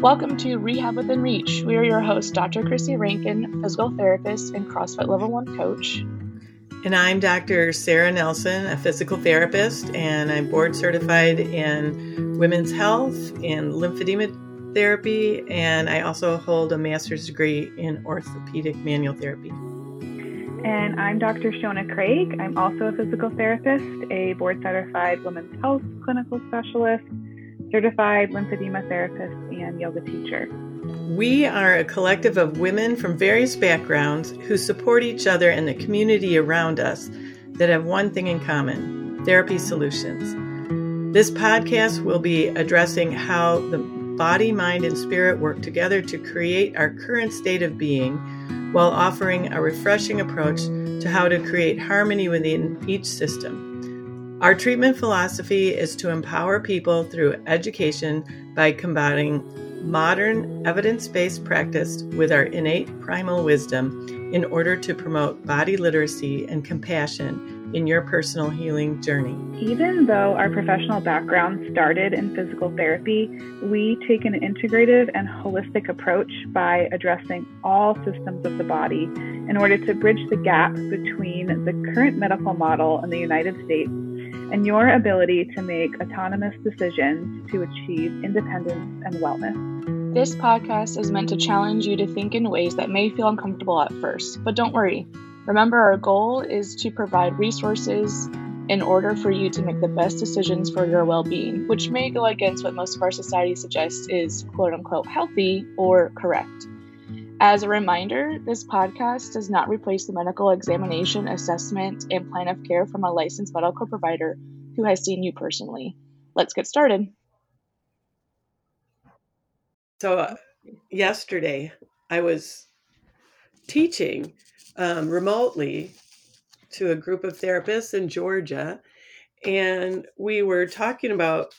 Welcome to Rehab Within Reach. We are your hosts, Dr. Chrissy Rankin, physical therapist and CrossFit Level 1 coach. And I'm Dr. Sarah Nelson, a physical therapist, and I'm board certified in women's health and lymphedema therapy, and I also hold a master's degree in orthopedic manual therapy. And I'm Dr. Shona Craig. I'm also a physical therapist, a board certified women's health clinical specialist, certified lymphedema therapist, and yoga teacher. We are a collective of women from various backgrounds who support each other and the community around us that have one thing in common therapy solutions. This podcast will be addressing how the body, mind, and spirit work together to create our current state of being while offering a refreshing approach to how to create harmony within each system. Our treatment philosophy is to empower people through education by combining modern evidence based practice with our innate primal wisdom in order to promote body literacy and compassion in your personal healing journey. Even though our professional background started in physical therapy, we take an integrative and holistic approach by addressing all systems of the body in order to bridge the gap between the current medical model in the United States and your ability to make autonomous decisions to achieve independence and wellness. This podcast is meant to challenge you to think in ways that may feel uncomfortable at first, but don't worry. Remember, our goal is to provide resources in order for you to make the best decisions for your well being, which may go against what most of our society suggests is quote unquote healthy or correct. As a reminder, this podcast does not replace the medical examination, assessment, and plan of care from a licensed medical provider who has seen you personally. Let's get started. So, uh, yesterday I was teaching um, remotely to a group of therapists in Georgia, and we were talking about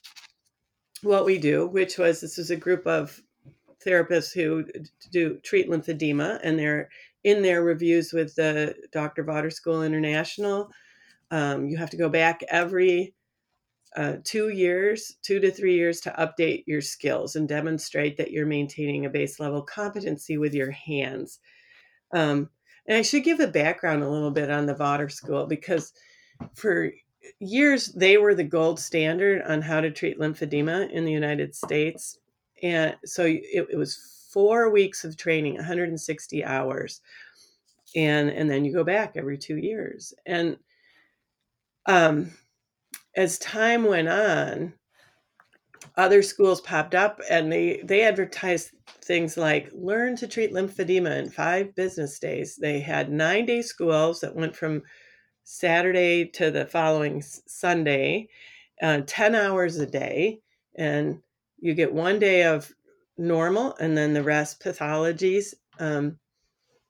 what we do, which was this is a group of therapists who do treat lymphedema, and they're in their reviews with the Dr. Vodder School International. Um, you have to go back every uh, two years, two to three years to update your skills and demonstrate that you're maintaining a base level competency with your hands. Um, and I should give a background a little bit on the Vodder School because for years they were the gold standard on how to treat lymphedema in the United States and so it, it was four weeks of training 160 hours and and then you go back every two years and um as time went on other schools popped up and they they advertised things like learn to treat lymphedema in five business days. They had nine day schools that went from saturday to the following sunday uh, 10 hours a day and you get one day of normal and then the rest pathologies. Um,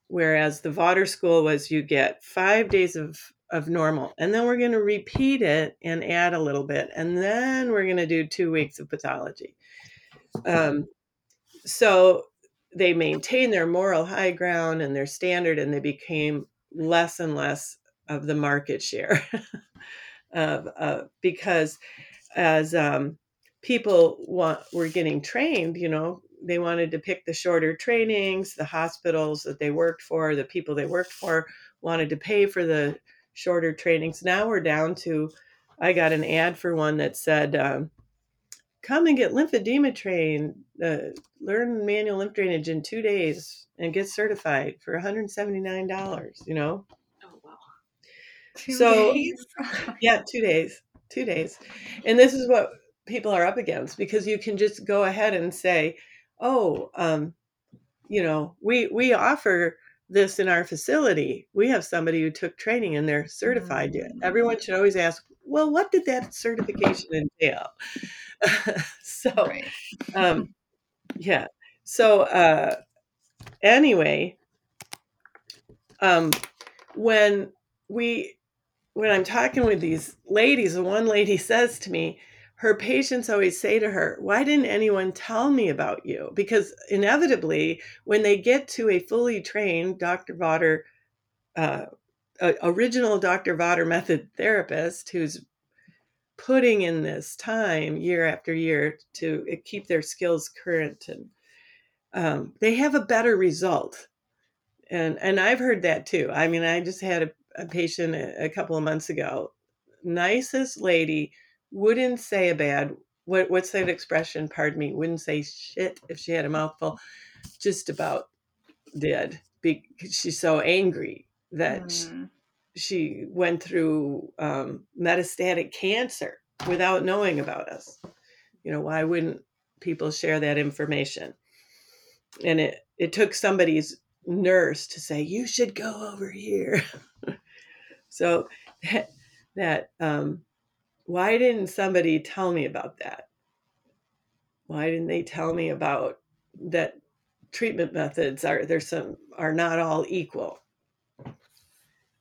whereas the Vodder school was you get five days of, of normal and then we're going to repeat it and add a little bit and then we're going to do two weeks of pathology. Um, so they maintain their moral high ground and their standard and they became less and less of the market share uh, because as um, people want were getting trained you know they wanted to pick the shorter trainings the hospitals that they worked for the people they worked for wanted to pay for the shorter trainings. Now we're down to i got an ad for one that said um, come and get lymphedema trained uh, learn manual lymph drainage in two days and get certified for $179 you know? Oh wow. Two so days? yeah two days two days. And this is what people are up against because you can just go ahead and say, "Oh, um, you know, we we offer this in our facility. We have somebody who took training and they're certified." Mm-hmm. Everyone should always ask, "Well, what did that certification entail?" so, right. um, yeah. So, uh, anyway, um, when we when I'm talking with these ladies, one lady says to me, her patients always say to her, Why didn't anyone tell me about you? Because inevitably, when they get to a fully trained Dr. Vodder, uh, original Dr. Vodder method therapist who's putting in this time year after year to keep their skills current and um, they have a better result. And and I've heard that too. I mean, I just had a, a patient a, a couple of months ago. Nicest lady, wouldn't say a bad what what's that expression? Pardon me, wouldn't say shit if she had a mouthful. Just about did because she's so angry that Mm. she, she went through um, metastatic cancer without knowing about us. You know, why wouldn't people share that information? And it it took somebody's nurse to say you should go over here. so that, that um, why didn't somebody tell me about that? Why didn't they tell me about that treatment methods are there's some are not all equal?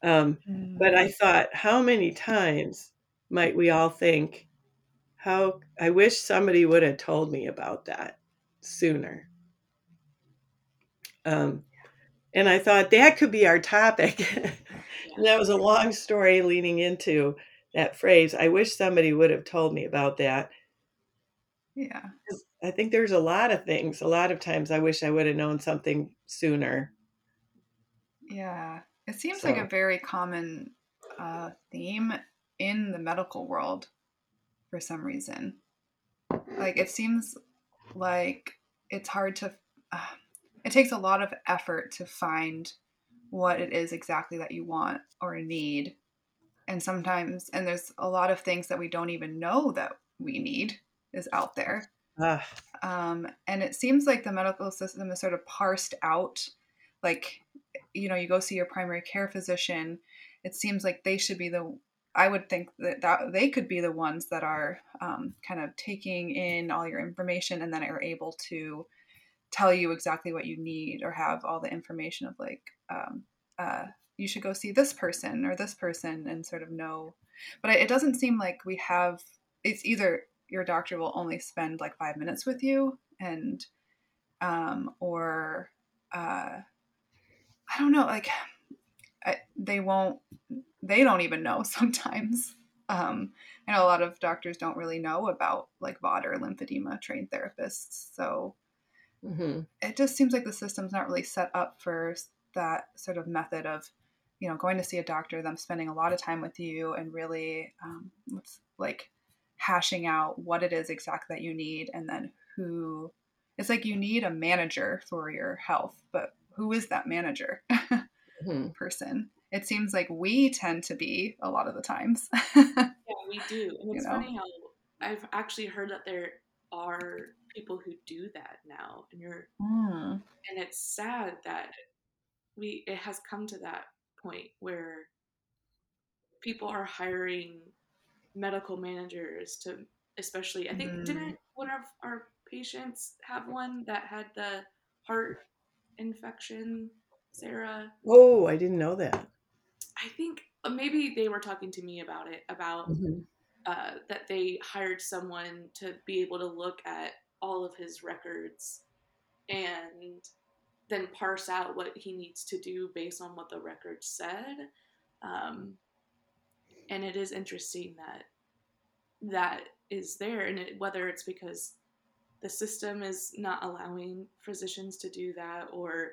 Um, Mm. but I thought, how many times might we all think, how I wish somebody would have told me about that sooner. Um, and I thought that could be our topic. and that was a long story leading into that phrase. I wish somebody would have told me about that. Yeah. I think there's a lot of things. A lot of times I wish I would have known something sooner. Yeah. It seems like a very common uh, theme in the medical world for some reason. Like, it seems like it's hard to, uh, it takes a lot of effort to find what it is exactly that you want or need. And sometimes, and there's a lot of things that we don't even know that we need is out there. Um, and it seems like the medical system is sort of parsed out like you know you go see your primary care physician it seems like they should be the i would think that, that they could be the ones that are um, kind of taking in all your information and then are able to tell you exactly what you need or have all the information of like um, uh, you should go see this person or this person and sort of know but it doesn't seem like we have it's either your doctor will only spend like five minutes with you and um or uh i don't know like I, they won't they don't even know sometimes um i know a lot of doctors don't really know about like vod or lymphedema trained therapists so mhm. it just seems like the system's not really set up for that sort of method of you know going to see a doctor them spending a lot of time with you and really um, what's like hashing out what it is exactly that you need and then who it's like you need a manager for your health but who is that manager Mhm. person it seems like we tend to be a lot of the times Yeah, we do. And You know? funny how I've actually heard that there are people who do that now. And you're Mm. and it's sad that we it has come to that point where people are hiring medical managers to especially I think Mhm. didn't one of our patients have one that had the heart infection, Sarah? Oh, I didn't know that. I think uh, maybe they were talking to me about it about Mhm. uh, that they hired someone to be able to look at all of his records and then parse out what he needs to do based on what the record said. Um, and it is interesting that that is there, and it, whether it's because the system is not allowing physicians to do that, or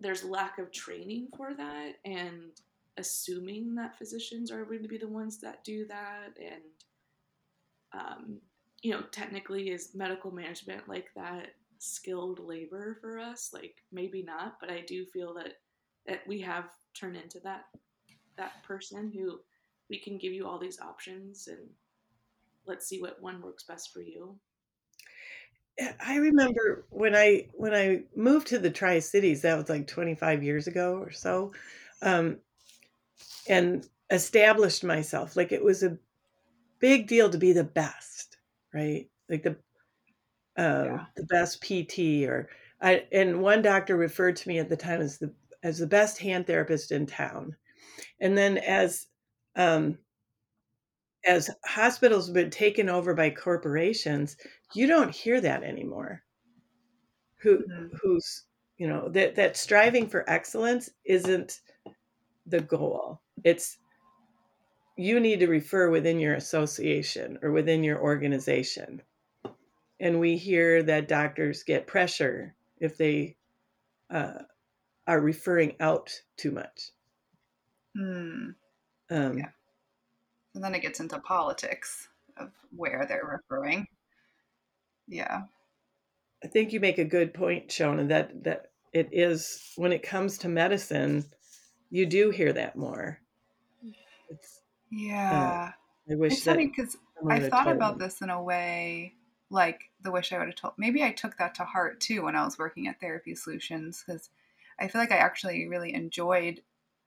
there's lack of training for that, and assuming that physicians are going to be the ones that do that, and um, you know, technically, is medical management like that skilled labor for us? Like maybe not, but I do feel that that we have turned into that that person who we can give you all these options and let's see what one works best for you. I remember when I when I moved to the Tri Cities, that was like 25 years ago or so, um, and established myself. Like it was a big deal to be the best, right? Like the Yeah. the best PT, or I, and one doctor referred to me at the time as the as the best hand therapist in town. And then as um, as hospitals have been taken over by corporations, you don't hear that anymore. Who Mhm. who's you know that that striving for excellence isn't the goal. It's you need to refer within your association or within your organization. And we hear that doctors get pressure if they uh, are referring out too much. Hmm. Um, Yeah. And then it gets into politics of where they're referring. Yeah. I think you make a good point, Shona, that that it is when it comes to medicine, you do hear that more. It's, Yeah. I wish it's that funny because I thought about me. this in a way like the wish I would have told. Maybe I took that to heart too when I was working at Therapy Solutions because I feel like I actually really enjoyed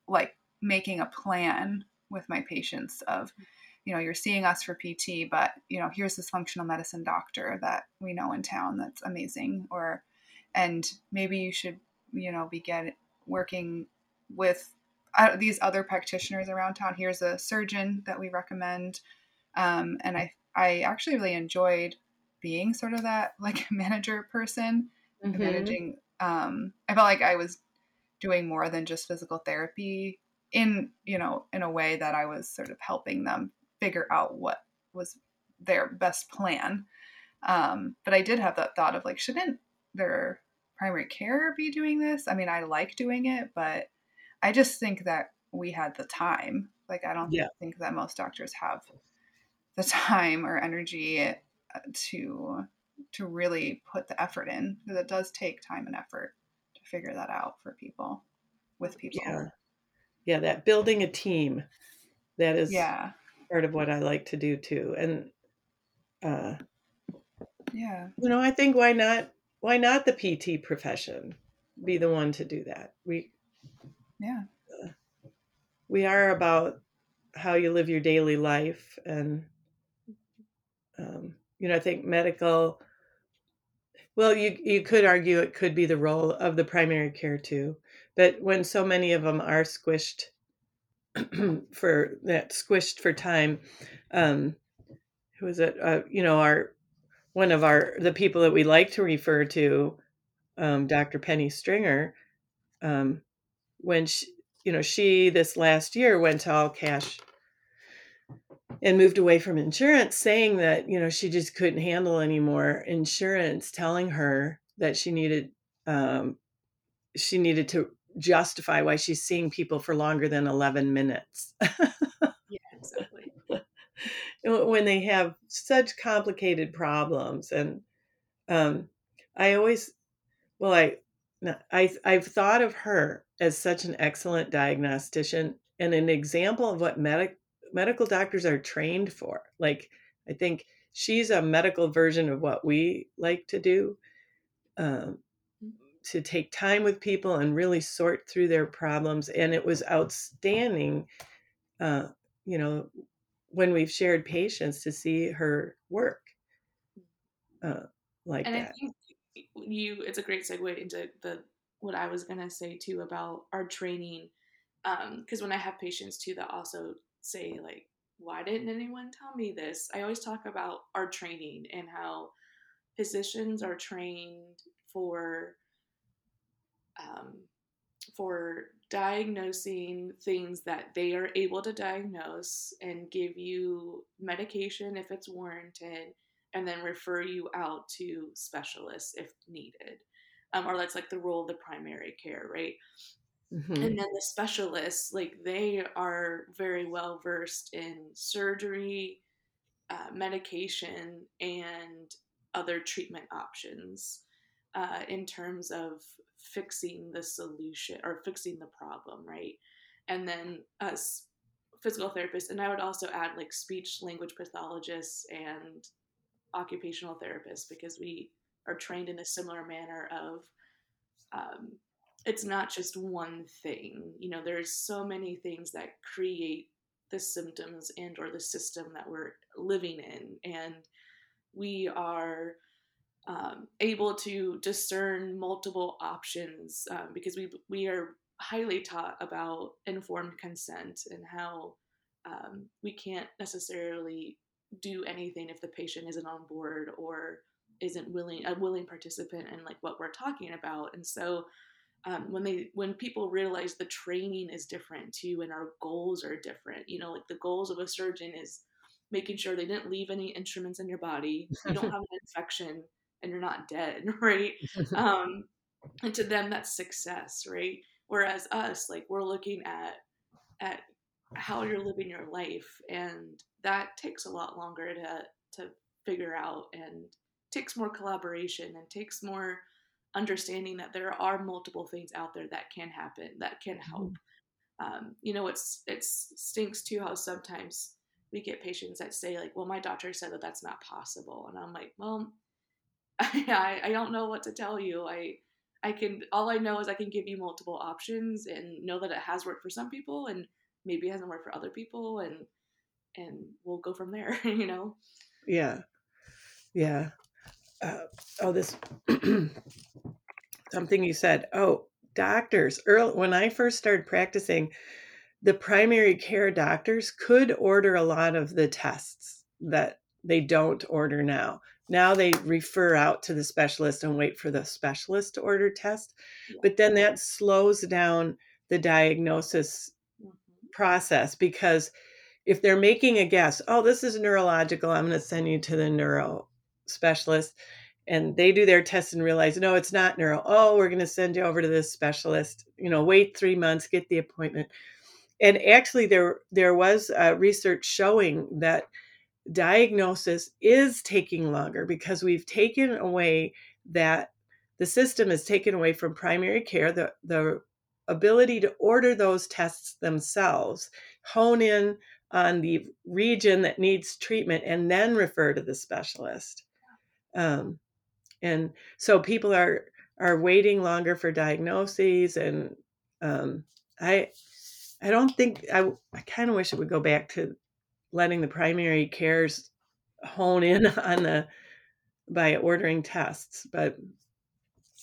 like making a plan with my patients of, you know, you're seeing us for PT, but you know, here's this functional medicine doctor that we know in town that's amazing, or and maybe you should, you know, be get working with uh, these other practitioners around town. Here's a surgeon that we recommend um, and I I actually really enjoyed being sort of that like manager person, Mhm. managing. Um, I felt like I was doing more than just physical therapy in you know in a way that I was sort of helping them figure out what was their best plan. Um, but I did have that thought of like, shouldn't their primary care be doing this? I mean, I like doing it, but I just think that we had the time. Like, I don't Yeah. think that most doctors have the time or energy to to really put the effort in because it does take time and effort to figure that out for people with people. Yeah. Yeah, that building a team. That is Yeah. part of what I like to do too. And uh, Yeah. you know, I think why not why not the PT profession be the one to do that? We Yeah. we are about how you live your daily life and um, you know i think medical well you you could argue it could be the role of the primary care too but when so many of them are squished for that squished for time um who is it? Uh, you know our one of our the people that we like to refer to um, dr penny stringer um, when she you know she this last year went to all cash and moved away from insurance saying that you know she just couldn't handle anymore insurance telling her that she needed um, she needed to justify why she's seeing people for longer than 11 minutes Yeah, exactly. when they have such complicated problems and um, i always well i I, I've thought of her as such an excellent diagnostician and an example of what medic, medical doctors are trained for. Like, I think she's a medical version of what we like to do um, to take time with people and really sort through their problems. And it was outstanding, uh, you know, when we've shared patients to see her work uh, like and I that. think you it's a great segue into the what I was gonna say too about our training. because when I have patients too that also say like, why didn't anyone tell me this? I always talk about our training and how physicians are trained for um, for diagnosing things that they are able to diagnose and give you medication if it's warranted and then refer you out to specialists if needed um, or that's like the role of the primary care right Mhm. and then the specialists like they are very well versed in surgery uh, medication and other treatment options uh, in terms of fixing the solution or fixing the problem right and then us physical therapists and i would also add like speech language pathologists and occupational therapists because we are trained in a similar manner of um, it's not just one thing you know there's so many things that create the symptoms and or the system that we're living in and we are um, able to discern multiple options um, because we we are highly taught about informed consent and how um, we can't necessarily do anything if the patient isn't on board or isn't willing a willing participant in like what we're talking about and so um, when they when people realize the training is different too and our goals are different you know like the goals of a surgeon is making sure they didn't leave any instruments in your body you don't have an infection and you're not dead right? Um, and to them that's success right? Whereas us like we're looking at at how you're living your life and that takes a lot longer to to figure out and takes more collaboration and takes more understanding that there are multiple things out there that can happen that can mm-hmm. help. Um, you know it's it stinks too how sometimes we get patients that say like well my doctor said that that's not possible and i'm like well I, I don't know what to tell you. I i can all i know is i can give you multiple options and know that it has worked for some people and maybe it hasn't worked for other people and and we'll go from there you know? Yeah. Yeah uh, oh this something you said. Oh doctors early when i first started practicing the primary care doctors could order a lot of the tests that they don't order now. Now they refer out to the specialist and wait for the specialist to order test yeah. but then that slows down the diagnosis process because if they're making a guess, oh, this is neurological, I'm going to send you to the neuro specialist. And they do their test and realize, no, it's not neuro. Oh, we're going to send you over to this specialist. You know, wait three months, get the appointment. And actually, there there was uh, research showing that diagnosis is taking longer because we've taken away that the system is taken away from primary care. The the ability to order those tests themselves, hone in on the region that needs treatment, and then refer to the specialist. Um, and so people are are waiting longer for diagnoses, and um, I I don't think I I kind of wish it would go back to letting the primary cares hone in on the by ordering tests, but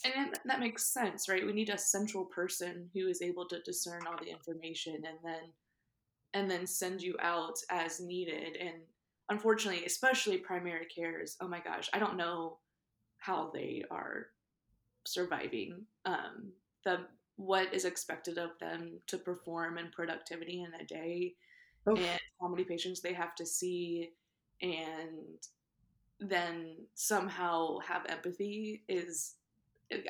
and that makes sense right? We need a central person who is able to discern all the information and then and then send you out as needed and unfortunately especially primary cares oh my gosh i don't know how they are surviving um, the what is expected of them to perform and productivity in a day and how many patients they have to see and then somehow have empathy is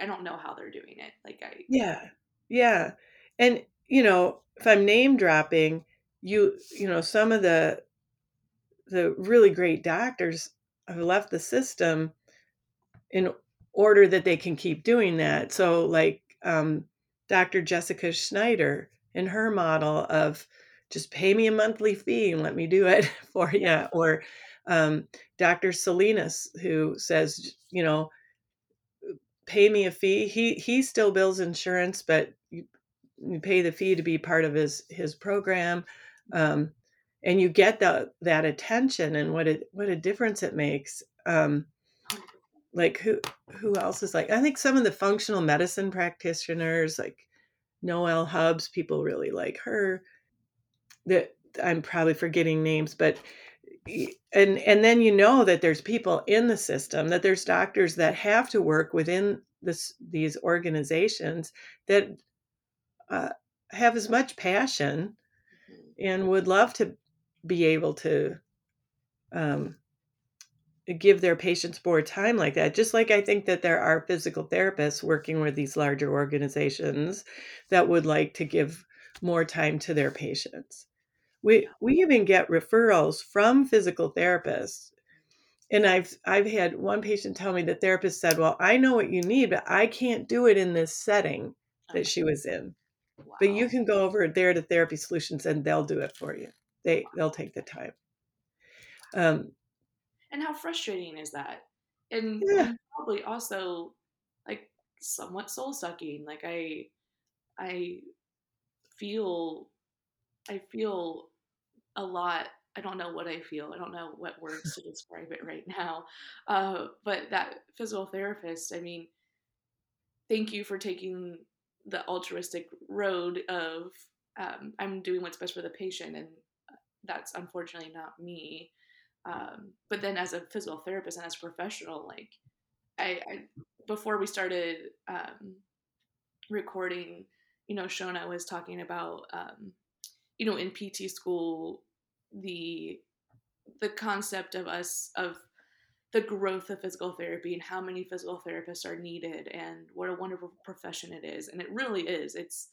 I don't know how they're doing it. Like I Yeah. Yeah. And you know, if I'm name dropping, you you know, some of the the really great doctors have left the system in order that they can keep doing that. So like um, Dr. Jessica Schneider in her model of just pay me a monthly fee and let me do it for you or um, Dr. Salinas who says, you know, pay me a fee. He he still bills insurance, but you, you pay the fee to be part of his his program, um, and you get that that attention and what it what a difference it makes. Um, like who who else is like? I think some of the functional medicine practitioners, like Noelle Hubbs, people really like her. That I'm probably forgetting names, but and and then you know that there's people in the system that there's doctors that have to work within this these organizations that uh, have as much passion mm-hmm. and would love to be able to um, give their patients more time like that just like i think that there are physical therapists working with these larger organizations that would like to give more time to their patients we we even get referrals from physical therapists. And I've I've had one patient tell me the therapist said, "Well, I know what you need, but I can't do it in this setting that she was in. Wow. But you can go over there to Therapy Solutions and they'll do it for you. They they'll take the time." Um, and how frustrating is that? And, yeah. and probably also like somewhat soul sucking. Like I I feel I feel a lot. I don't know what I feel. I don't know what words to describe it right now. Uh, but that physical therapist, I mean, thank you for taking the altruistic road of um, I'm doing what's best for the patient, and that's unfortunately not me. Um, but then, as a physical therapist and as a professional, like I, I before we started um, recording, you know, Shona was talking about, um, you know, in PT school, the the concept of us of the growth of physical therapy and how many physical therapists are needed and what a wonderful profession it is and it really is it's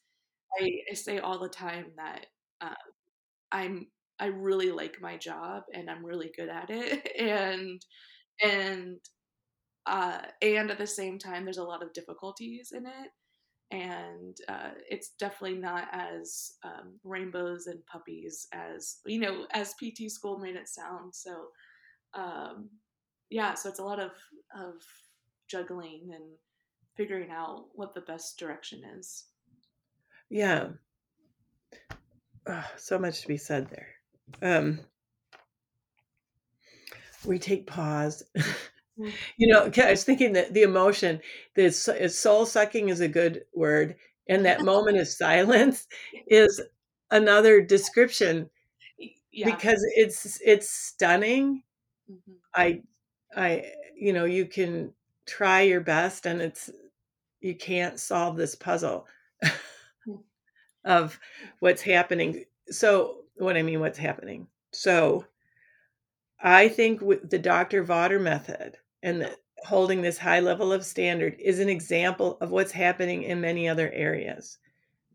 i, I say all the time that uh, i'm i really like my job and i'm really good at it and and uh, and at the same time there's a lot of difficulties in it and uh, it's definitely not as um, rainbows and puppies as you know as pt school made it sound so um, yeah so it's a lot of of juggling and figuring out what the best direction is. Yeah. Oh, so much to be said there um, we take pause Mm. You know, I was thinking that the emotion, the soul sucking is a good word, and that moment of silence is another description yeah. because it's it's stunning. Mm-hmm. I I you know you can try your best and it's you can't solve this puzzle mm. of what's happening. So what I mean, what's happening? So I think with the Dr. Vodder method, and holding this high level of standard is an example of what's happening in many other areas.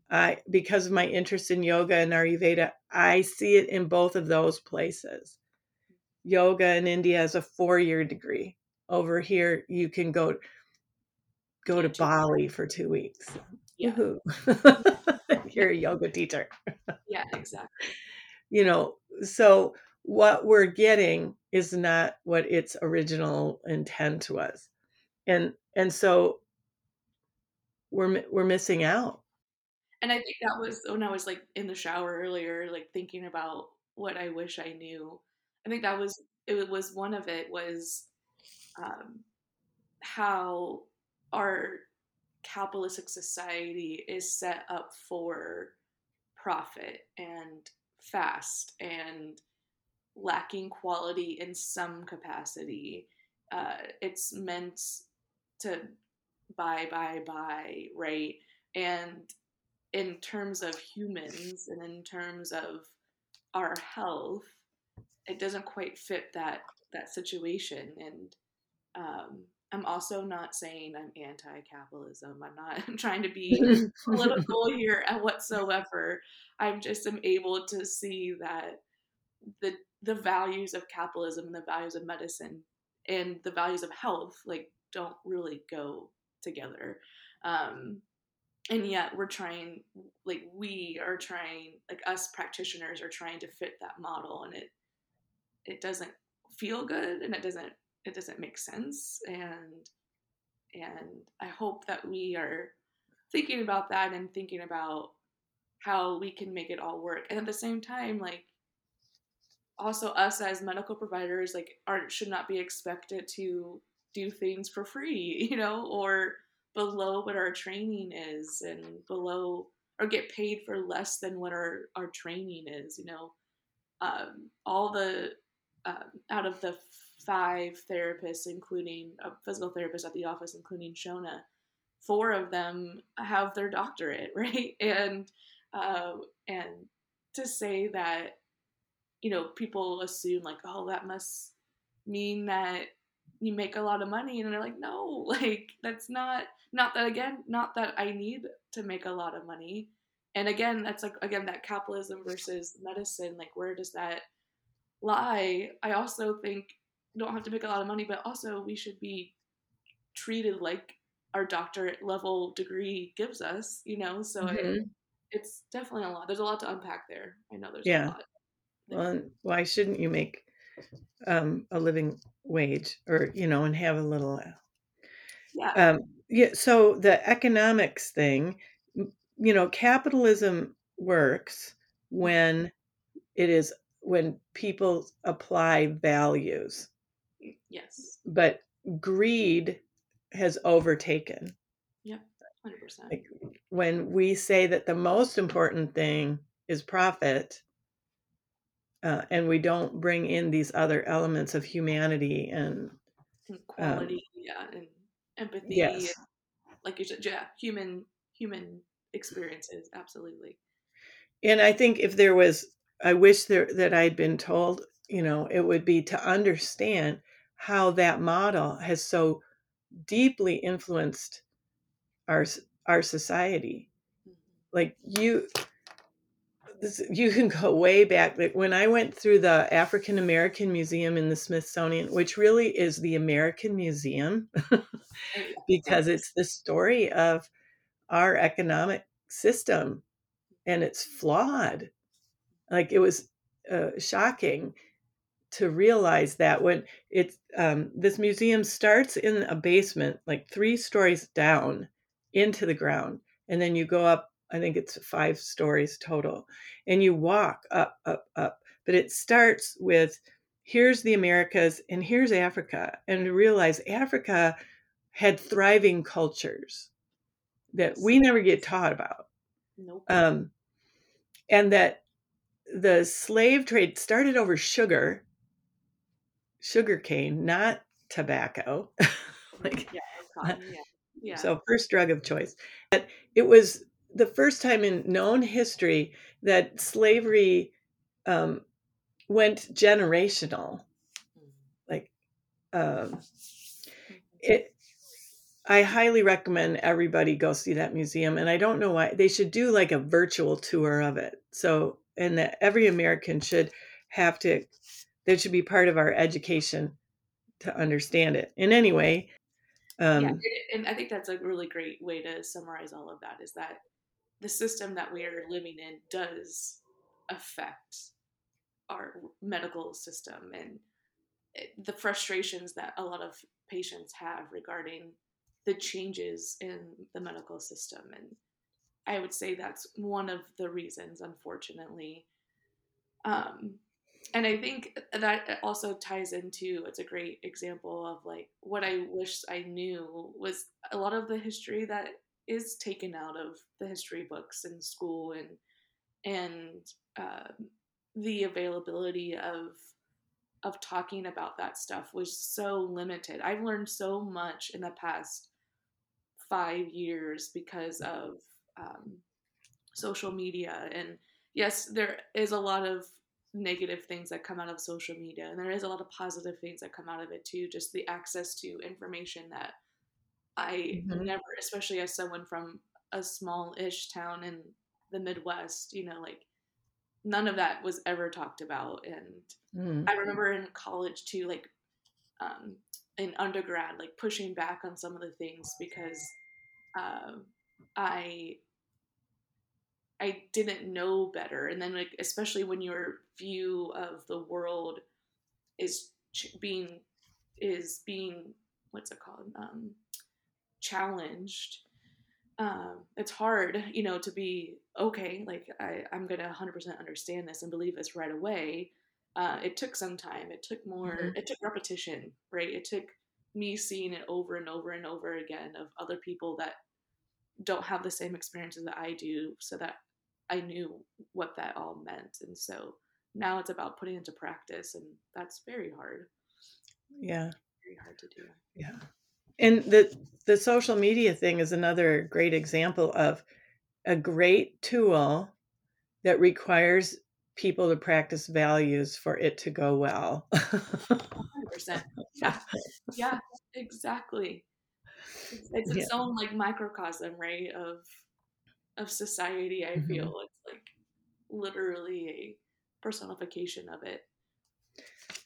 I, because of my interest in yoga and Ayurveda, I see it in both of those places. Yoga in India has a four-year degree. Over here, you can go go to Bali for two weeks. Yeah. You're a yoga teacher. yeah, exactly. You know, so what we're getting is not what its original intent was. And and so we're we're missing out. And i think that was when i was like in the shower earlier like thinking about what i wish i knew i think that was it was one of it was um, how our capitalistic society is set up for profit and fast and lacking quality in some capacity. Uh, it's meant to buy, buy, buy, right? And in terms of humans and in terms of our health, it doesn't quite fit that that situation. And um, I'm also not saying I'm anti-capitalism. I'm not trying to be political here whatsoever. I'm just am able to see that the the values of capitalism and the values of medicine and the values of health like don't really go together um and yet we're trying like we are trying like us practitioners are trying to fit that model and it it doesn't feel good and it doesn't it doesn't make sense and and i hope that we are thinking about that and thinking about how we can make it all work and at the same time like also us as medical providers like aren't should not be expected to do things for free, you know, or below what our training is and below or get paid for less than what our, our training is, you know. Um, all the um, out of the five therapists, including a physical therapist at the office, including Shona, four of them have their doctorate, right? And uh, and to say that you know, people assume like, oh, that must mean that you make a lot of money and they're like no like that's not not that again not that i need to make a lot of money. And again that's like again that capitalism versus medicine like where does that lie? I also think don't have to make a lot of money but also we should be treated like our doctorate level degree gives us you know so mm-hmm. it, it's definitely a lot there's a lot to unpack there i know there's yeah. a lot well, why shouldn't you make um, a living wage or, you know, and have a little. Uh, yeah. Um, yeah. So the economics thing, you know, capitalism works when it is when people apply values. Yes. But greed has overtaken. Yeah, 100%. Like when we say that the most important thing is profit, uh, and we don't bring in these other elements of humanity and, and quality, um, yeah, and empathy. Yes. And, like you said, yeah, human human experiences, absolutely. And I think if there was, I wish there that I'd been told, you know, it would be to understand how that model has so deeply influenced our our society. Like you this, you can go way back. Like when I went through the African American Museum in the Smithsonian, which really is the American Museum, because it's the story of our economic system and it's flawed. Like it was uh, shocking to realize that when it's um, this museum starts in a basement, like three stories down into the ground, and then you go up I think it's five stories total. And you walk up, up, up. But it starts with here's the Americas and here's Africa. And to realize Africa had thriving cultures that we never get taught about. Nope. Um, and that the slave trade started over sugar, sugar cane, not tobacco. like, yeah, yeah. yeah. So first drug of choice. But it was the first time in known history that slavery um, went generational. Like, um, mm-hmm. it. I highly recommend everybody go see that museum, and I don't know why they should do like a virtual tour of it. So, and that every American should have to. That should be part of our education to understand it. And anyway, um, yeah, and I think that's a really great way to summarize all of that. Is that the system that we are living in does affect our medical system and the frustrations that a lot of patients have regarding the changes in the medical system and i would say that's one of the reasons unfortunately um, and i think that also ties into it's a great example of like what i wish i knew was a lot of the history that is taken out of the history books in school and and uh, the availability of of talking about that stuff was so limited. I've learned so much in the past five years because of um, social media. And yes, there is a lot of negative things that come out of social media, and there is a lot of positive things that come out of it too. Just the access to information that I mm-hmm. never, especially as someone from a small ish town in the Midwest, you know, like none of that was ever talked about. And mm-hmm. I remember in college too, like um, in undergrad, like pushing back on some of the things because uh, I I didn't know better. And then like especially when your view of the world is being is being what's it called um, challenged um, it's hard you know to be okay like I, i'm gonna 100% understand this and believe this right away. Uh, it took some time. It took more mm-hmm. it took repetition right? It took me seeing it over and over and over again of other people that don't have the same experiences that i do so that i knew what that all meant. And so now it's about putting into practice and that's very hard yeah very hard to do yeah and the the social media thing is another great example of a great tool that requires people to practice values for it to go well. 100%. Yeah. Yeah, exactly. It's, it's its yeah. own like microcosm, right, of of society, I mm-hmm. feel. It's like literally a personification of it.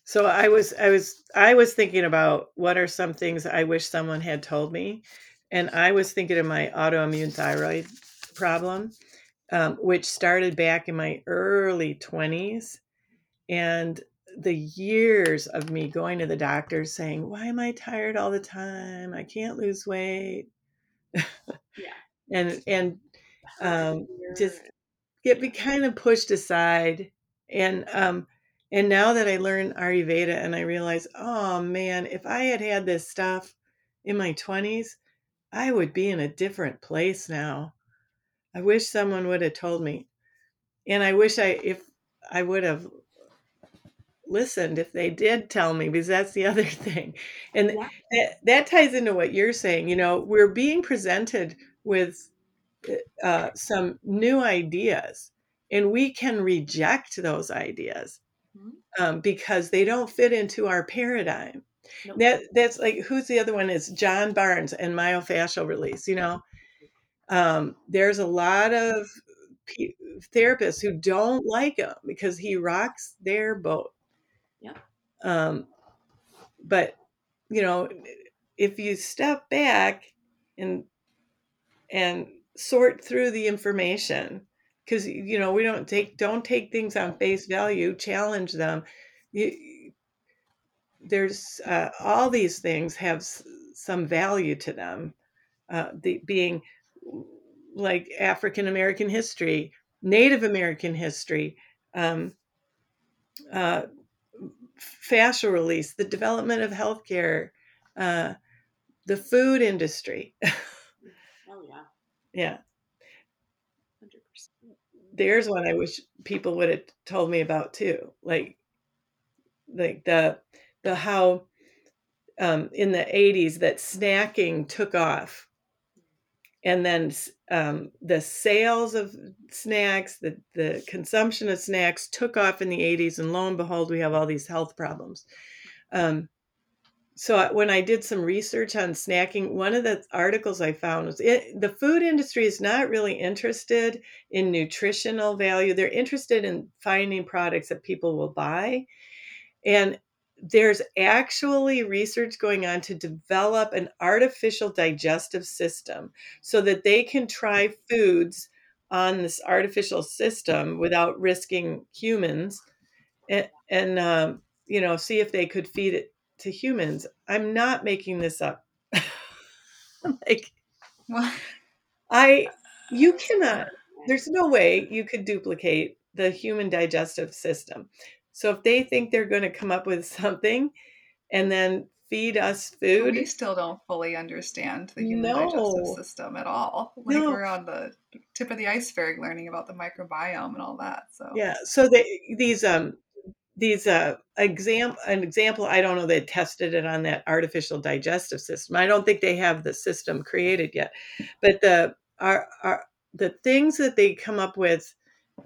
So I was I was I was thinking about what are some things I wish someone had told me, and I was thinking of my autoimmune thyroid problem, um, which started back in my early twenties, and the years of me going to the doctor saying, "Why am I tired all the time? I can't lose weight." yeah, and and um, just get be kind of pushed aside, and um, and now that I learned Ayurveda and I realize, oh man, if I had had this stuff in my 20s, I would be in a different place now. I wish someone would have told me. And I wish I, if I would have listened if they did tell me, because that's the other thing. And yeah. that, that ties into what you're saying. You know, we're being presented with uh, some new ideas, and we can reject those ideas mm-hmm. um, because they don't fit into our paradigm. Nope. That that's like who's the other one is John Barnes and myofascial release. You know, um, there's a lot of p- therapists who don't like him because he rocks their boat. Yeah. Um, but you know, if you step back and and sort through the information because you know we don't take don't take things on face value challenge them. You, there's uh, all these things have s- some value to them uh, the being like african american history native american history um, uh, fascial release the development of healthcare uh, the food industry. Oh yeah. Yeah. 100%. There's one i wish people would have told me about too like like the the how um, in the 80s that snacking took off. And then um, the sales of snacks the, the consumption of snacks took off in the 80s and lo and behold we have all these health problems. Um, so when i did some research on snacking one of the articles i found was it, the food industry is not really interested in nutritional value. They're interested in finding products that people will buy. And there's actually research going on to develop an artificial digestive system so that they can try foods on this artificial system without risking humans and, and um, you know see if they could feed it to humans i'm not making this up like What? i you cannot there's no way you could duplicate the human digestive system so if they think they're going to come up with something and then feed us food, we still don't fully understand the human no. digestive system at all. Like no. we're on the tip of the iceberg learning about the microbiome and all that. So yeah, so they, these um these uh exam an example I don't know they tested it on that artificial digestive system. I don't think they have the system created yet, but the are are the things that they come up with.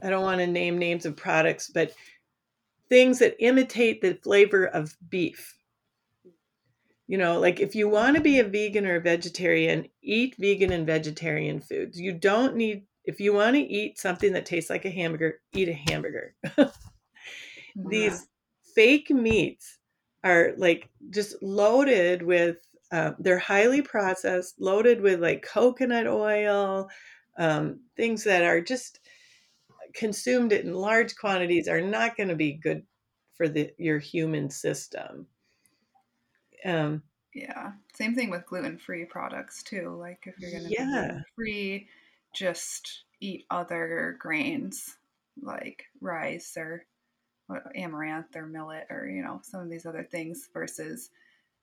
I don't want to name names of products, but things that imitate the flavor of beef. You know, like if you want to be a vegan or a vegetarian, eat vegan and vegetarian foods. You don't need, if you want to eat something that tastes like a hamburger, eat a hamburger. These fake meats are like just loaded with, uh, they're highly processed, loaded with like coconut oil, um, things that are just consumed in large quantities are not going to be good for the your human system. Um, yeah, same thing with gluten-free products too. Like if you're going to yeah. be gluten-free, just eat other grains like rice or amaranth or millet or you know some of these other things versus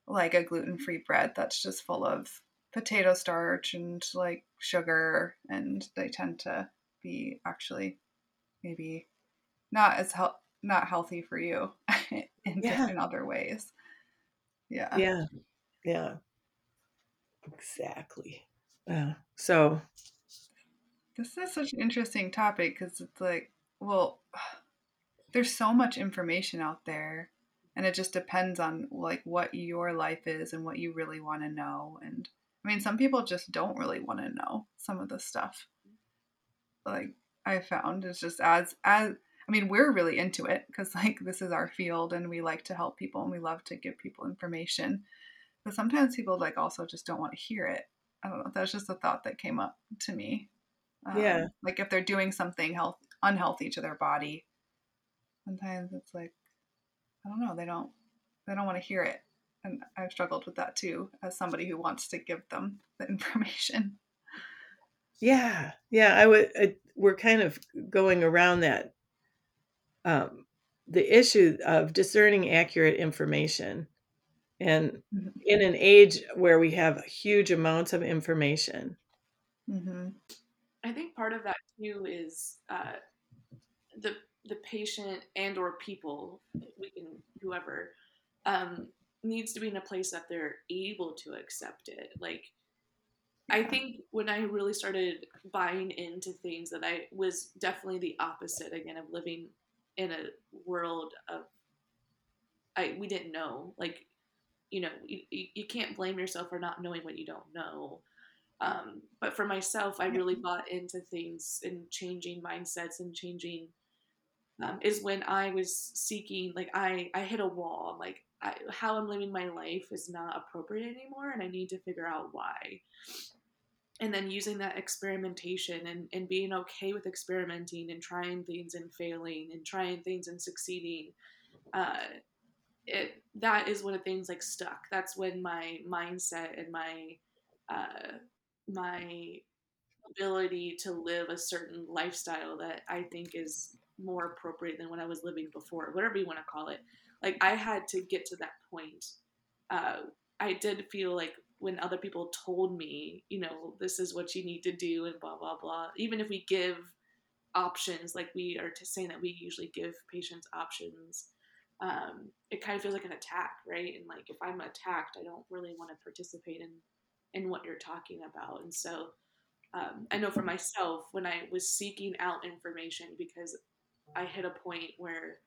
like a gluten-free bread that's just full of potato starch and like sugar and they tend to be actually maybe not as healthy not healthy for you in, yeah. in other ways. Yeah. Yeah. Yeah. Exactly. Yeah. So this is such an interesting topic because it's like, well, there's so much information out there and it just depends on like what your life is and what you really want to know and i mean some people just don't really want to know some of the stuff like i found is just as as I mean, we're really into it because like this is our field and we like to help people and we love to give people information. But sometimes people like also just don't want to hear it. I don't know. That's just a thought that came up to me. Um, yeah. Like if they're doing something health unhealthy to their body, sometimes it's like I don't know. They don't they don't want to hear it, and I've struggled with that too as somebody who wants to give them the information. Yeah, yeah. I would. I, we're kind of going around that um, the issue of discerning accurate information and mm-hmm. in an age where we have huge amounts of information mm-hmm. i think part of that too is uh, the the patient and or people we can whoever um, needs to be in a place that they're able to accept it. Like I think when I really started buying into things that I was definitely the opposite again of living in a world of I we didn't know. Like you know, you, you can't blame yourself for not knowing what you don't know. Um, but for myself, I really bought into things and changing mindsets and changing um, is when I was seeking, like I, I hit a wall. Like I, how I'm living my life is not appropriate anymore, and I need to figure out why. And then using that experimentation and, and being okay with experimenting and trying things and failing and trying things and succeeding. Uh, it that is when the things like stuck. That's when my mindset and my uh, my ability to live a certain lifestyle that I think is more appropriate than what I was living before, whatever you want to call it. Like I had to get to that point. Uh, I did feel like when other people told me, you know, this is what you need to do and blah blah blah. Even if we give options, like we are saying that we usually give patients options, um, it kind of feels like an attack, right? And like if I'm attacked, I don't really want to participate in in what you're talking about. And so um, I know for myself, when I was seeking out information because I hit a point where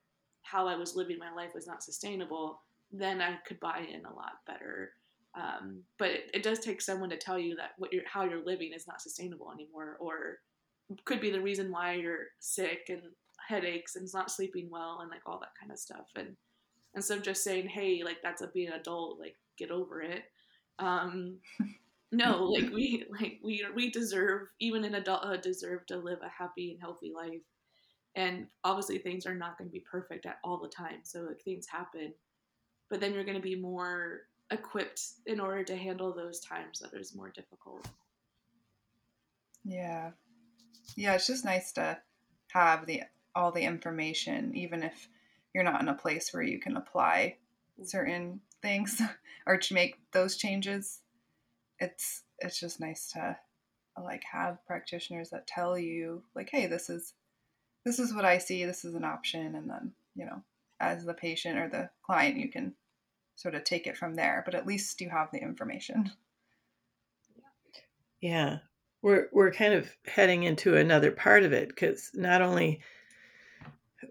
how I was living my life was not sustainable, then I could buy in a lot better. Um, but it, it, does take someone to tell you that what you're, how you're living is not sustainable anymore, or could be the reason why you're sick and headaches and not sleeping well and like all that kind of stuff. And instead of just saying, "Hey, like that's a being an adult, like get over it," um, no, like we like we we deserve even an adult uh, deserve to live a happy and healthy life. And obviously, things are not going to be perfect at all the time. So like things happen, but then you're going to be more equipped in order to handle those times that is more difficult. Yeah, yeah. It's just nice to have the all the information, even if you're not in a place where you can apply certain things or to make those changes. It's it's just nice to like have practitioners that tell you like, hey, this is this is what I see, this is an option, and then you know, as the patient or the client, you can sort of take it from there. But at least you have the information. Yeah, we're we're kind of heading into another part of it because not only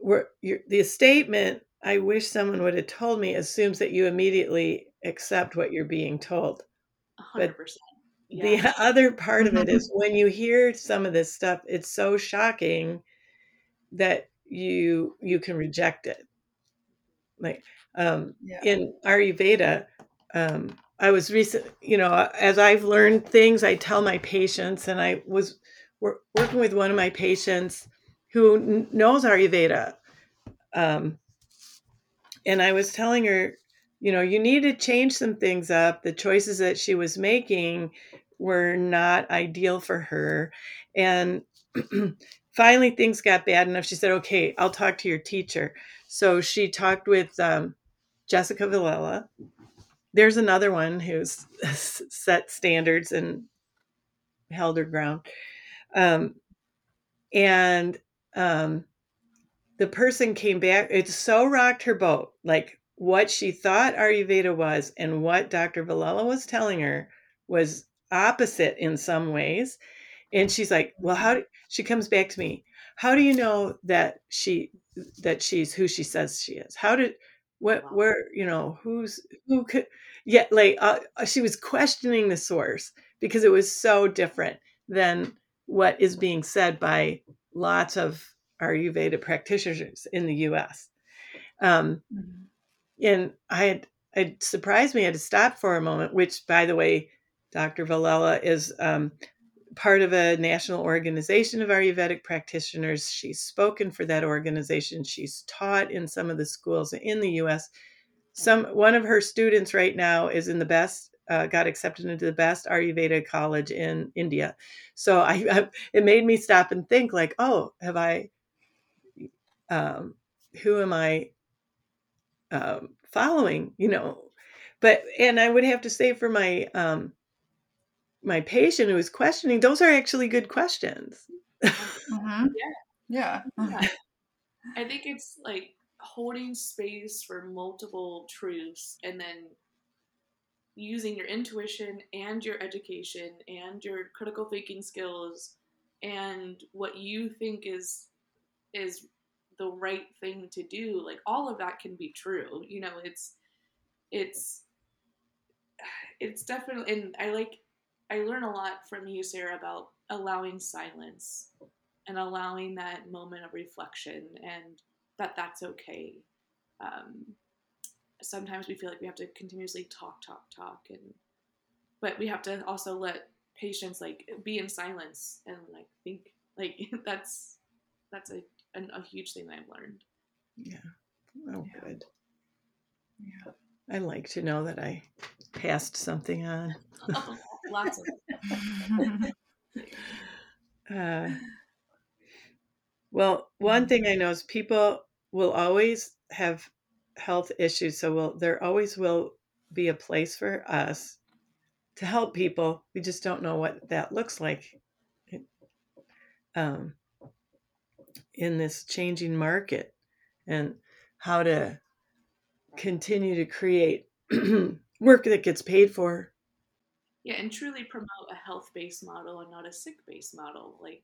we're the statement I wish someone would have told me assumes that you immediately accept what you're being told. 100%. But yeah. the other part of it is when you hear some of this stuff, it's so shocking that you you can reject it. Like um, yeah. in Ayurveda, um, I was recent, you know, as I've learned things, I tell my patients, and I was wor- working with one of my patients who n- knows Ayurveda. Um, and I was telling her, you know, you need to change some things up. The choices that she was making were not ideal for her. And finally, things got bad enough. She said, okay, I'll talk to your teacher. So she talked with um, Jessica Villela. There's another one who's set standards and held her ground. Um, and um, the person came back. It so rocked her boat. Like what she thought Ayurveda was and what Dr. Villela was telling her was opposite in some ways. And she's like, "Well, how?" Do, she comes back to me. How do you know that she that she's who she says she is? How did what wow. where you know who's who could yeah like uh, uh, she was questioning the source because it was so different than what is being said by lots of Ayurveda practitioners in the U.S. Um, mm-hmm. And I had it surprised me. I had to stop for a moment. Which, by the way, Dr. Villela is um, part of a national organization of Ayurvedic practitioners. She's spoken for that organization. She's taught in some of the schools in the U.S. Some one of her students right now is in the best uh, got accepted into the best Ayurveda college in India. So I, I, it made me stop and think like, oh, have I um, who am I um, following? You know, but and I would have to say for my um, my patient who is questioning, those are actually good questions. Mm-hmm. Yeah. Yeah. yeah. I think it's like holding space for multiple truths and then using your intuition and your education and your critical thinking skills and what you think is is the right thing to do like all of that can be true you know it's it's it's definitely, and I like, I learn a lot from you, Sarah, about allowing silence and allowing that moment of reflection and that that's okay. Um, sometimes we feel like we have to continuously talk, talk, talk, and but we have to also let patients like be in silence and like think. Like that's that's a a huge thing that I've learned. Yeah. Oh, Yeah. good. Yeah. I like to know that I passed something on. Lots of Uh, well, one thing I know is people will always have health issues, so will there always will be a place for us to help people. We just don't know what that looks like um, in this changing market and how to continue to create work that gets paid for. Yeah, and truly promote a health based model and not a sick based model. Like,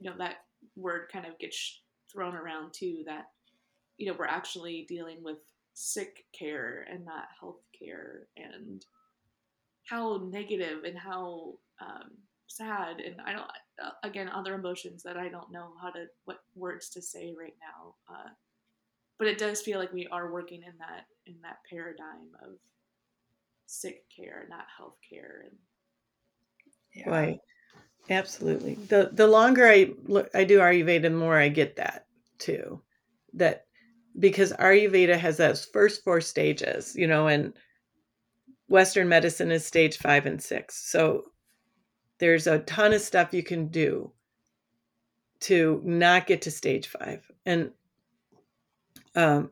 you know, that word kind of gets thrown around too that, you know, we're actually dealing with sick care and not health care and how negative and how um, sad and I don't, uh, again, other emotions that I don't know how to, what words to say right now. Uh, but it does feel like we are working in that, in that paradigm of sick care, not health care. And yeah. Right. Absolutely. The the longer I look I do Ayurveda, the more I get that too. That because Ayurveda has those first four stages, you know, and Western medicine is stage five and six. So there's a ton of stuff you can do to not get to stage five. And um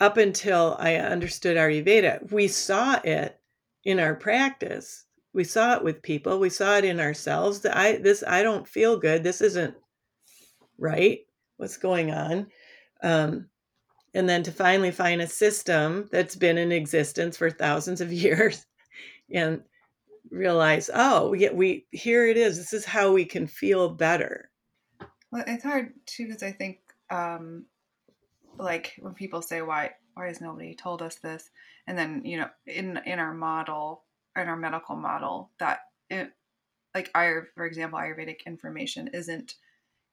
up until I understood Ayurveda, we saw it in our practice. We saw it with people. We saw it in ourselves. That I this I don't feel good. This isn't right. What's going on? Um, and then to finally find a system that's been in existence for thousands of years, and realize, oh, we we here it is. This is how we can feel better. Well, it's hard too because I think, um, like when people say, "Why, why has nobody told us this?" and then you know, in in our model, in our medical model, that it, like Ayur, for example, Ayurvedic information isn't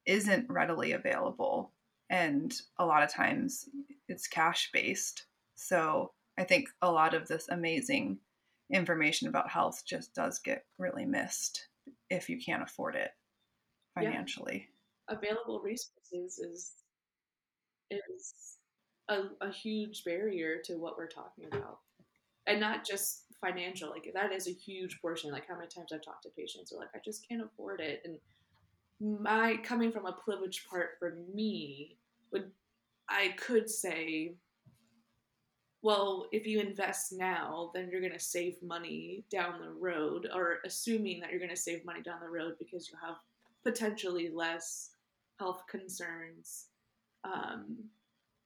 isn't readily available, and a lot of times it's cash based. So I think a lot of this amazing information about health just does get really missed if you can't afford it Yeah. financially. available resources is is a, a huge barrier to what we're talking about. And not just financial like that is a huge portion like how many times i've talked to patients who are like i just can't afford it. And my coming from a privileged part for me would i could say well if you invest now then you're going to save money down the road or assuming that you're going to save money down the road because you have potentially less health concerns um,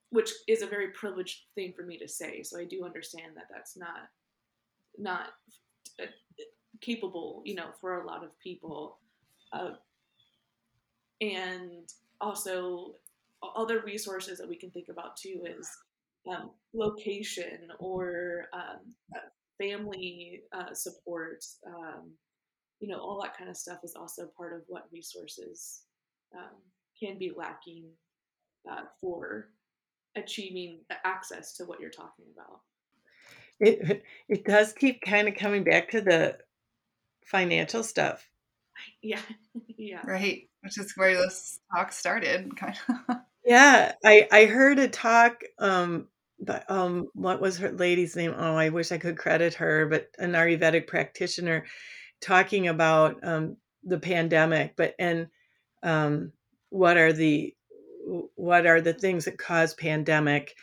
which is a very privileged thing for me to say. So I do understand that that's not not uh, capable, you know, for a lot of people. Uh, and also other resources that we can think about too is um, location or um, uh, family uh, support. Um, you know, all that kind of stuff is also part of what resources um, can be lacking uh, for achieving access to what you're talking about. It it does keep kind of coming back to the financial stuff. Yeah, yeah. Right, which is where this talk started, kind of. Yeah, I I heard a talk um but um what was her lady's name? Oh, I wish I could credit her, but an Ayurvedic practitioner talking about um the pandemic, but and um what are the what are the things that cause pandemic?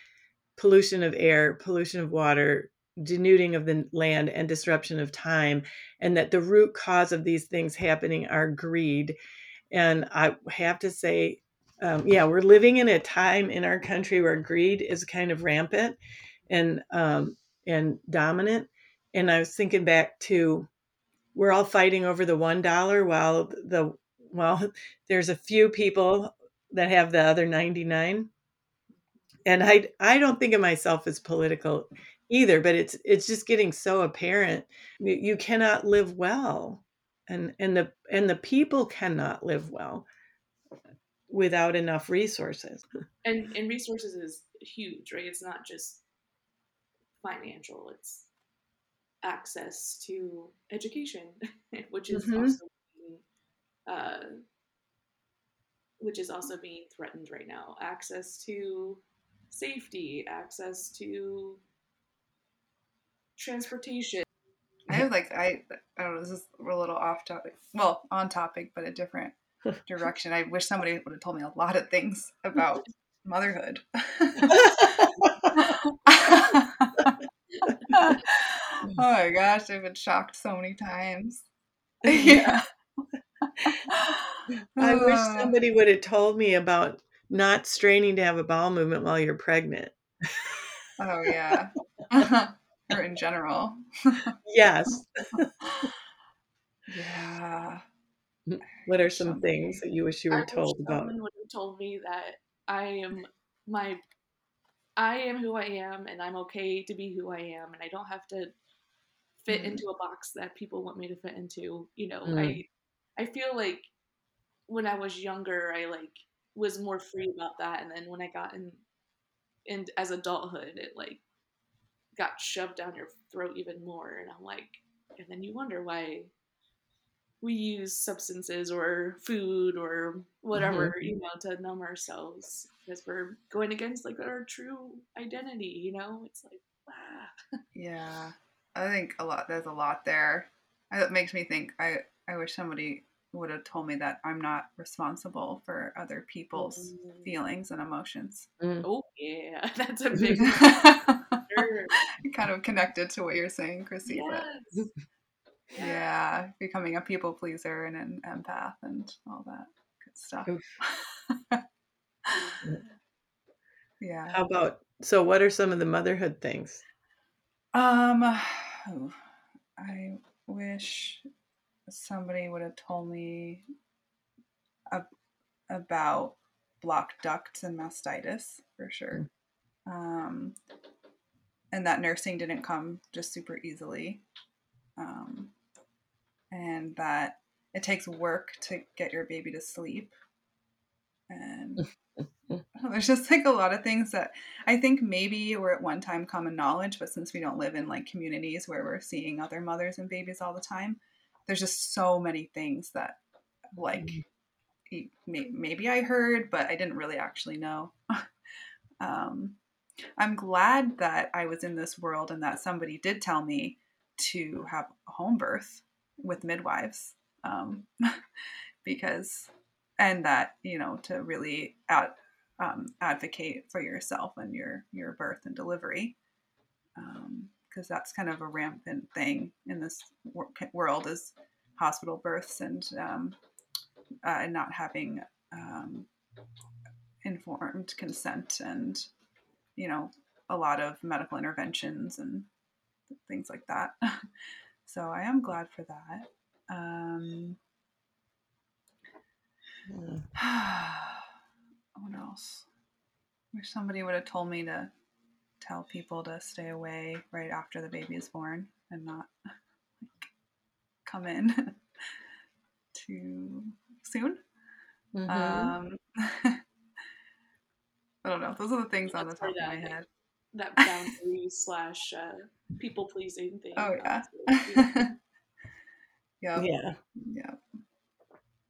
Pollution of air, pollution of water, denuding of the land and disruption of time and that the root cause of these things happening are greed and i have to say um, yeah we're living in a time in our country where greed is kind of rampant and um, and dominant and i was thinking back to we're all fighting over the one dollar while the well there's a few people that have the other 99 and i i don't think of myself as political either, but it's it's just getting so apparent. You, cannot live well, and and the and the people cannot live well without enough resources. And and resources is huge, right? It's not just financial; it's access to education, which is Mhm. also uh, which is also being threatened right now. Access to safety, access to transportation. I have like I I don't know. This is a little off topic. Well, on topic, but a different direction. I wish somebody would have told me a lot of things about motherhood. oh my gosh, I've been shocked so many times. Yeah. I wish somebody would have told me about not straining to have a bowel movement while you're pregnant. Oh yeah. or in general. Yes. Yeah. What are some things that you wish you I were wish told about? someone would have told me that I am my I am who I am and I'm okay to be who I am and I don't have to fit Mhm. into a box that people want me to fit into. You know, Mm. I I feel like when I was younger I like was more free about that and then when I got in in as adulthood it like got shoved down your throat even more and I'm like and then you wonder why we use substances or food or whatever you know to numb ourselves because we're going against like our true identity you know it's like ah. Yeah, I think a lot. There's a lot there. It makes me think. I I wish somebody would have told me that I'm not responsible for other people's Mm. feelings and emotions. Mm. oh yeah that's a big nerve. kind of connected to what you're saying, Chrissy. But yes. yeah, becoming a people pleaser and an empath and all that good stuff. Yeah. How about so what are some of the motherhood things? Um, ooh, I wish somebody would have told me ab- about blocked ducts and mastitis for sure. Um, and that nursing didn't come just super easily. Um, and that it takes work to get your baby to sleep. And there's just like a lot of things that I think maybe were at one time common knowledge, but since we don't live in like communities where we're seeing other mothers and babies all the time, there's just so many things that like may- maybe I heard, but I didn't really actually know. um, I'm glad that I was in this world and that somebody did tell me to have a home birth with midwives um, because and that you know to really ad, um, advocate for yourself and your your birth and delivery because that's kind of a rampant thing in this wor- world is hospital births and um, uh, and not having um, informed consent and you know a lot of medical interventions and things like that so i am glad for that um, Mm. what else? Wish somebody would have told me to tell people to stay away right after the baby is born and not like come in too soon. Mhm. Um, I don't know. Those are the things on the top say of my that. head. that boundary slash uh, people pleasing thing Oh yeah. honestly. yeah. yeah. Yeah.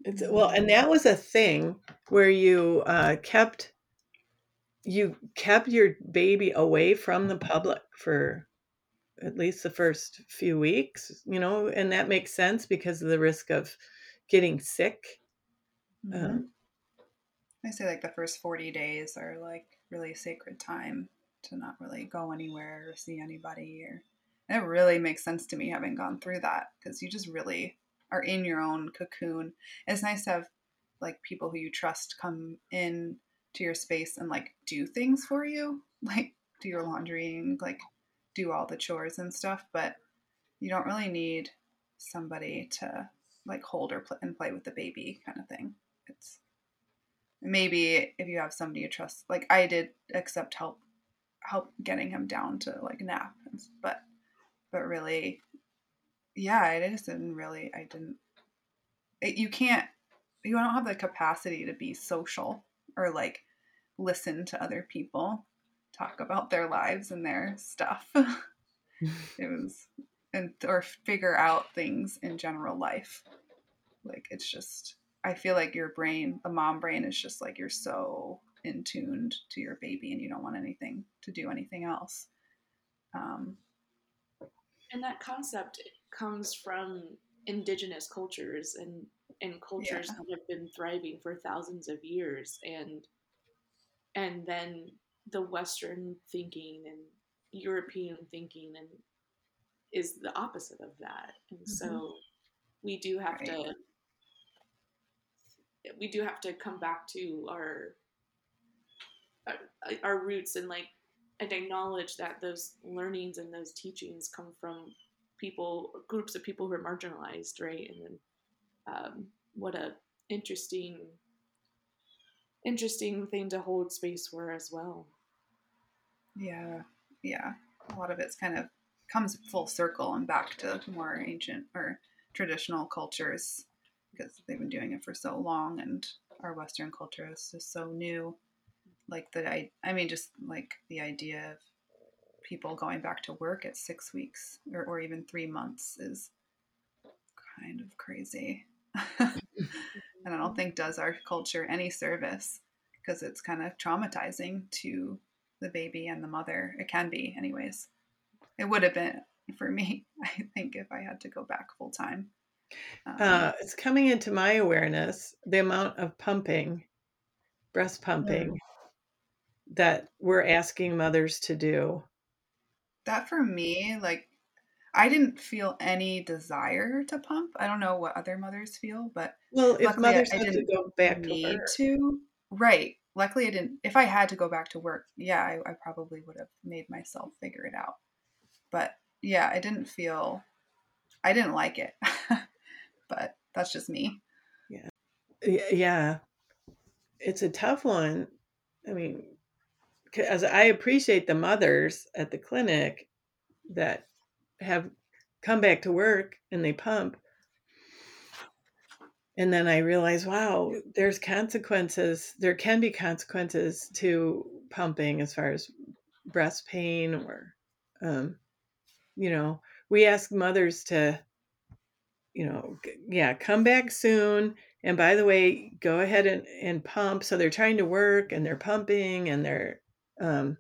It's, well, and that was a thing where you uh, kept you kept your baby away from the public for at least the first few weeks, you know, and that makes sense because of the risk of getting sick. Mhm. Um, I say like the first 40 days are like really sacred time to not really go anywhere or see anybody or and it really makes sense to me having gone through that because you just really are in your own cocoon. It's nice to have like people who you trust come in to your space and like do things for you, like do your laundry and like do all the chores and stuff, but you don't really need somebody to like hold or pl- and play with the baby kind of thing. It's maybe if you have somebody you trust like i did accept help help getting him down to like nap. But but really, yeah, I didn't really. I didn't. It, you can't. You don't have the capacity to be social or like listen to other people talk about their lives and their stuff. it was and or figure out things in general life. Like it's just I feel like your brain, the mom brain is just like you're so in tuned to your baby and you don't want anything to do anything else. Um, and that concept comes from indigenous cultures and and cultures yeah. that have been thriving for thousands of years and and then the western thinking and european thinking and is the opposite of that and mm-hmm. so we do have right. to we do have to come back to our our roots and like and acknowledge that those learnings and those teachings come from people groups of people who are marginalized right and then um, what a interesting interesting thing to hold space for as well. Yeah yeah. A lot of it's kind of comes full circle and back to more ancient or traditional cultures because they've been doing it for so long and our western culture is just so new. Like the I, I mean just like the idea of people going back to work at six weeks or, or even three months is kind of crazy and i don't think does our culture any service because it's kind of traumatizing to the baby and the mother. It can be anyways. It would have been for me i think if i had to go back full time um, uh, it's coming into my awareness the amount of pumping breast pumping mm. that we're asking mothers to do? That for me, like, I didn't feel any desire to pump. I don't know what other mothers feel, but well, if mothers I, I didn't go back need to, to, right? Luckily, I didn't. If I had to go back to work, yeah, I, I probably would have made myself figure it out. But yeah, I didn't feel. I didn't like it, but that's just me. Yeah, yeah, it's a tough one. I mean, as I appreciate the mothers at the clinic that have come back to work and they pump. And then I realize, wow, there's consequences. There can be consequences to pumping as far as breast pain or, um, you know, we ask mothers to, you know, yeah, come back soon. And by the way, go ahead and, and pump. So they're trying to work and they're pumping and they're um,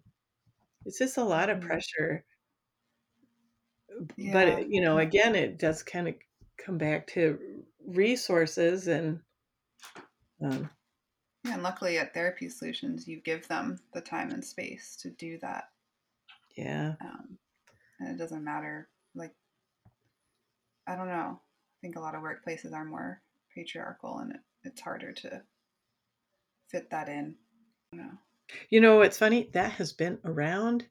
it's just a lot of mm-hmm. pressure. Yeah. But you know, again, it does kind of come back to resources and. Um, yeah, and luckily at Therapy Solutions, you give them the time and space to do that. Yeah. Um, and it doesn't matter. Like, I don't know. I think a lot of workplaces are more patriarchal and it, it's harder to fit that in. You know. You know, it's funny that has been around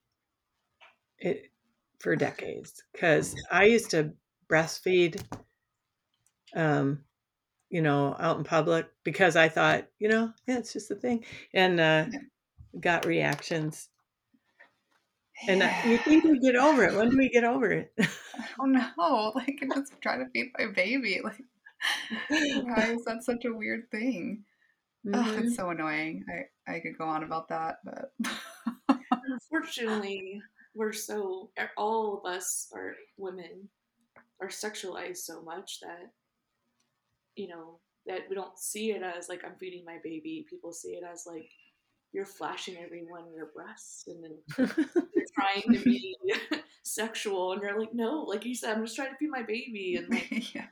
it for decades because I used to breastfeed, um, you know, out in public because I thought, you know, yeah, it's just a thing, and uh, got reactions. And you think we get over it? When do we get over it? I don't know. Like, I'm just trying to feed my baby. Like, why is that such a weird thing? Mm-hmm. Oh, it's so annoying. I, I could go on about that, but unfortunately, we're so all of us are women are sexualized so much that you know that we don't see it as like I'm feeding my baby. People see it as like you're flashing everyone your breasts and then you're trying to be sexual and you're like no like you said i'm just trying to feed my baby and like yeah.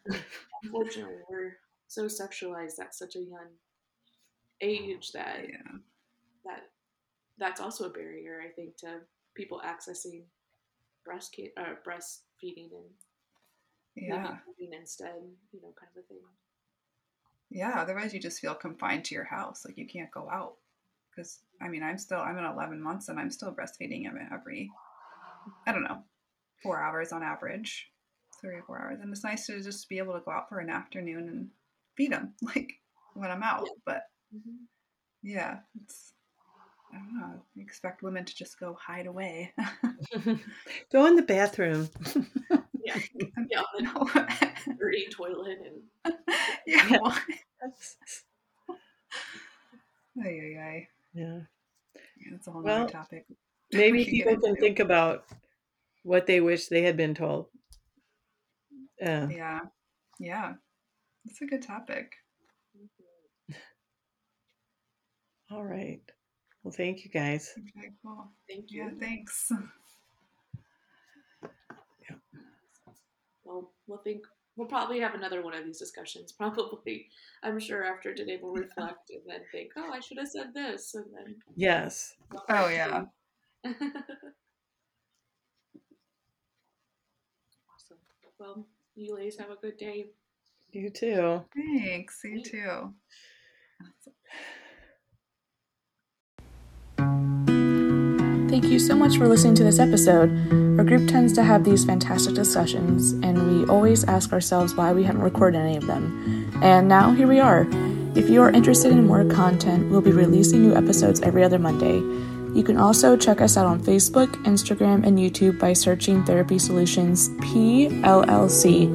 unfortunately we're so sexualized at such a young age that yeah. that that's also a barrier I think to people accessing breast uh, breastfeeding and yeah instead you know kind of a thing yeah otherwise you just feel confined to your house like you can't go out because I mean I'm still I'm in 11 months and I'm still breastfeeding him every I don't know four hours on average three or four hours and it's nice to just be able to go out for an afternoon and feed him like when I'm out yeah. but Mm-hmm. Yeah, it's I don't know. Expect women to just go hide away. Go in the bathroom. Yeah. Yeah. the dirty toilet and yeah. Yeah. why? Ay, ay, ay. yeah. Yeah, that's a whole Well, other topic. Maybe can people can think about what they wish they had been told. Uh, Yeah. Yeah. That's a good topic. All right. Well, thank you guys. Okay, cool. thank you. Yeah, thanks. Well, we'll think we'll probably have another one of these discussions. Probably, I'm sure after today we'll reflect and then think, oh, I should have said this, and then. Yes. Oh, yeah. awesome. Well, you ladies have a good day. You too. Thanks. You too. Thank you so much for listening to this episode. Our group tends to have these fantastic discussions, and we always ask ourselves why we haven't recorded any of them. And now here we are. If you are interested in more content, we'll be releasing new episodes every other Monday. You can also check us out on Facebook, Instagram, and YouTube by searching Therapy Solutions PLLC.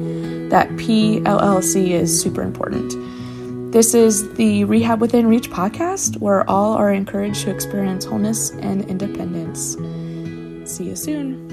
That PLLC is super important. This is the Rehab Within Reach podcast, where all are encouraged to experience wholeness and independence. See you soon.